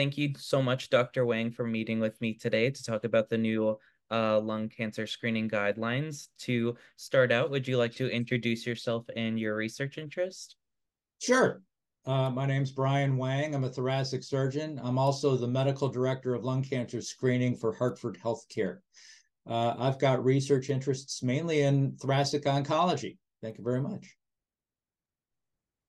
Thank you so much, Dr. Whang, for meeting with me today to talk about the new uh, lung cancer screening guidelines. To start out, would you like to introduce yourself and your research interest? Sure. Uh, my name's Brian Whang. I'm a thoracic surgeon. I'm also the medical director of lung cancer screening for Hartford Healthcare. Uh, I've got research interests mainly in thoracic oncology. Thank you very much.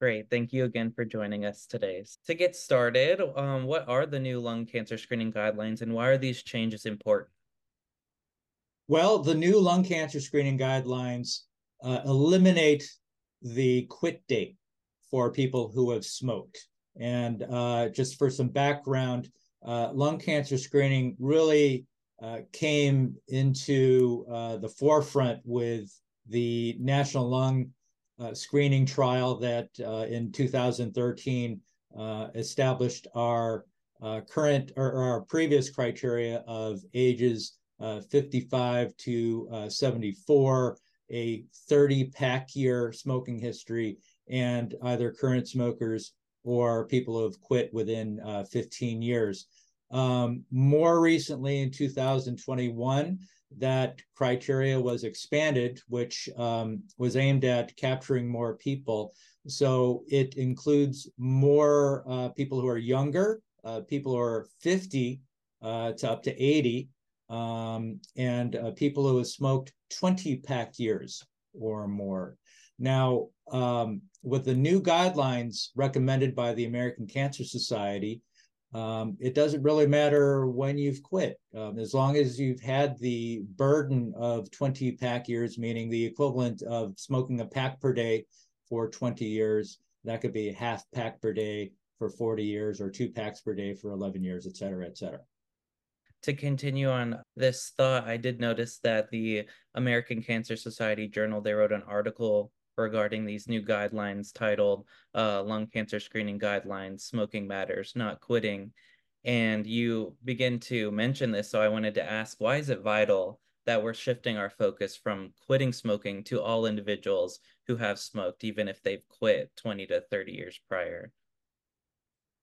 Great. Thank you again for joining us today. To get started, um, what are the new lung cancer screening guidelines and why are these changes important? Well, the new lung cancer screening guidelines uh, eliminate the quit date for people who have smoked. And uh, just for some background, uh, lung cancer screening really uh, came into uh, the forefront with the National Lung Screening Trial that in 2013 established our current or, or, our previous criteria of ages uh, 55 to uh, 74, a 30 pack year smoking history, and either current smokers or people who have quit within uh, 15 years. Um, more recently, in 2021, that criteria was expanded, which um, was aimed at capturing more people. So it includes more uh, people who are younger, uh, people who are 50 uh, to up to 80, um, and uh, people who have smoked 20 pack years or more. Now, um, with the new guidelines recommended by the American Cancer Society, um, it doesn't really matter when you've quit, um, as long as you've had the burden of 20 pack years, meaning the equivalent of smoking a pack per day for 20 years. That could be half pack per day for 40 years or two packs per day for 11 years, et cetera, et cetera to continue on this thought, I did notice that the American Cancer Society Journal, they wrote an article regarding these new guidelines titled uh, Lung Cancer Screening Guidelines Smoking Matters, Not Quitting. And you begin to mention this. So I wanted to ask why is it vital that we're shifting our focus from quitting smoking to all individuals who have smoked, even if they've quit 20 to 30 years prior?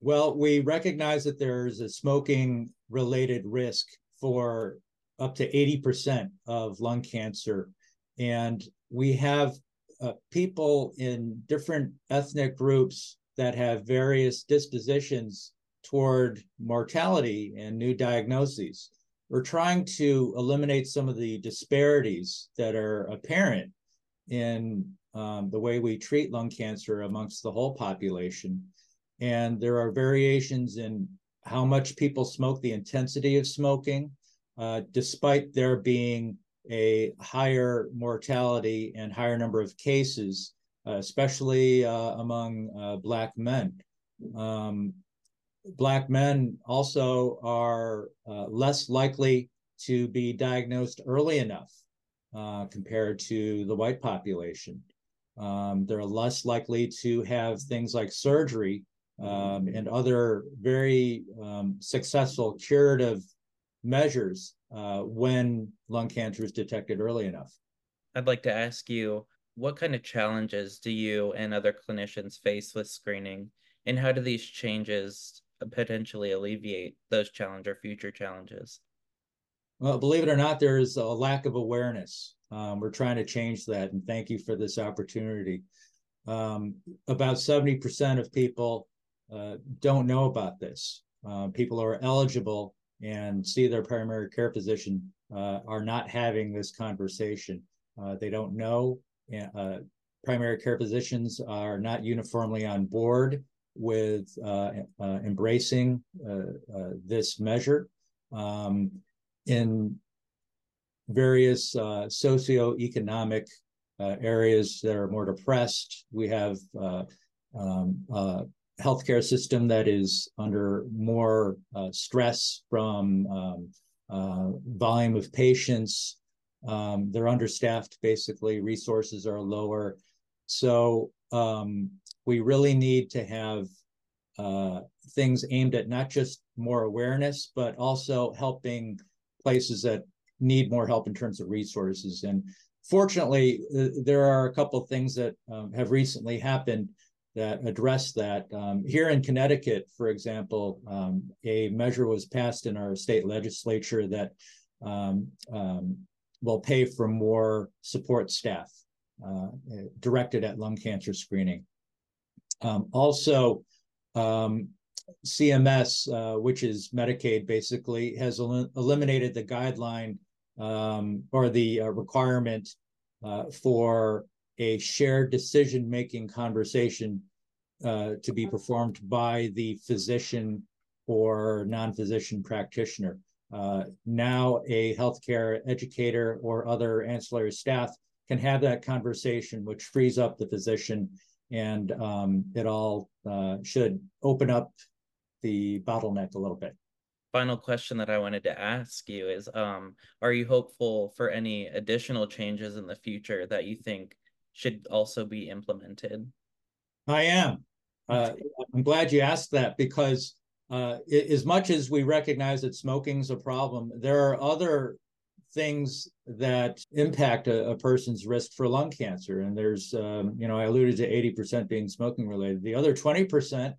Well, we recognize that there's a smoking related risk for up to 80% of lung cancer. And we have uh, people in different ethnic groups that have various dispositions toward mortality and new diagnoses. We're trying to eliminate some of the disparities that are apparent in um, the way we treat lung cancer amongst the whole population. And there are variations in how much people smoke, the intensity of smoking, uh, despite there being a higher mortality and higher number of cases, uh, especially uh, among uh, Black men. Um, black men also are uh, less likely to be diagnosed early enough uh, compared to the white population. Um, they're less likely to have things like surgery um, and other very um, successful curative measures uh, when lung cancer is detected early enough. I'd like to ask you what kind of challenges do you and other clinicians face with screening, and how do these changes potentially alleviate those challenges or future challenges? Well, believe it or not, there is a lack of awareness. Um, we're trying to change that, and thank you for this opportunity. Um, about 70% of people uh, don't know about this. Uh, people are eligible and see their primary care physician uh, are not having this conversation. Uh, they don't know. Uh, primary care physicians are not uniformly on board with embracing this measure. Um, in various socioeconomic areas that are more depressed, we have um, healthcare system that is under more uh, stress from um, uh, volume of patients. Um, they're understaffed, basically, resources are lower. So um, we really need to have uh, things aimed at not just more awareness, but also helping places that need more help in terms of resources. And fortunately, uh, there are a couple of things that um, have recently happened that address that. Um, here in Connecticut, for example, um, a measure was passed in our state legislature that um, um will pay for more support staff uh, directed at lung cancer screening. Um, also, CMS, uh, which is Medicaid, basically has el eliminated the guideline or the uh, requirement uh, for a shared decision making conversation uh, to be performed by the physician or non physician practitioner. Uh, now, a healthcare educator or other ancillary staff can have that conversation, which frees up the physician, and um, it all uh, should open up the bottleneck a little bit. Final question that I wanted to ask you is um, Are you hopeful for any additional changes in the future that you think should also be implemented? I am. Uh, I'm glad you asked that because uh, as much as we recognize that smoking is a problem, there are other things that impact a, a, person's risk for lung cancer. And there's, um, you know, I alluded to 80% being smoking related. The other 20%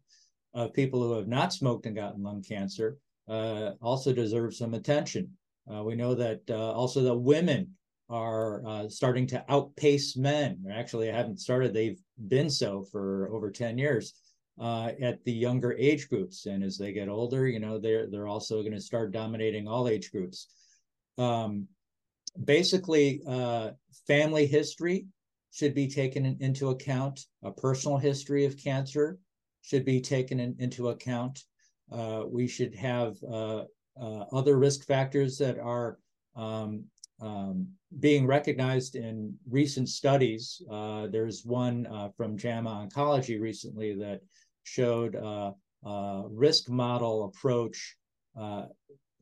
of people who have not smoked and gotten lung cancer uh, also deserve some attention. Uh, we know that uh, also that women are uh, starting to outpace men. Actually, I haven't started, they've been so for over 10 years. Uh, at the younger age groups, and as they get older, you know they're they're also going to start dominating all age groups um, basically uh, family history should be taken into account. A personal history of cancer should be taken in, into account. Uh, we should have uh, uh other risk factors that are um, um, being recognized in recent studies. Uh, there's one uh, from JAMA Oncology recently that showed a risk model approach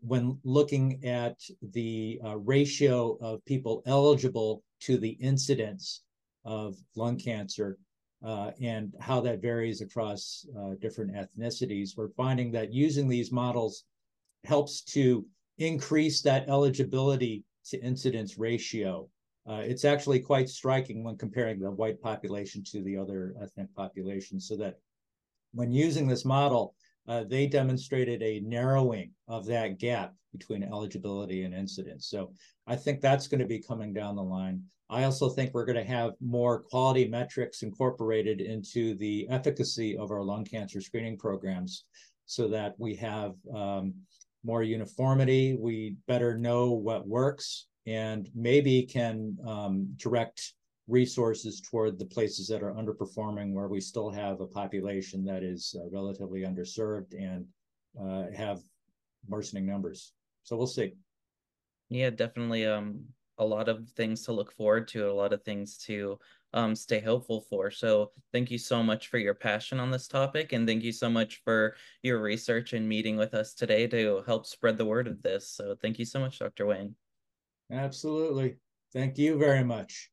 when looking at the uh, ratio of people eligible to the incidence of lung cancer uh, and how that varies across uh, different ethnicities, we're finding that using these models helps to increase that eligibility to incidence ratio. Uh, it's actually quite striking when comparing the white population to the other ethnic populations, so that when using this model, uh, they demonstrated a narrowing of that gap between eligibility and incidence. So I think that's going to be coming down the line. I also think we're going to have more quality metrics incorporated into the efficacy of our lung cancer screening programs so that we have um, more uniformity, we better know what works, and maybe can um, direct resources toward the places that are underperforming where we still have a population that is uh, relatively underserved and uh, have worsening numbers. So we'll see. Yeah, definitely um a lot of things to look forward to, a lot of things to um stay hopeful for. So thank you so much for your passion on this topic and thank you so much for your research and meeting with us today to help spread the word of this. So thank you so much, Dr. Whang. Absolutely. Thank you very much.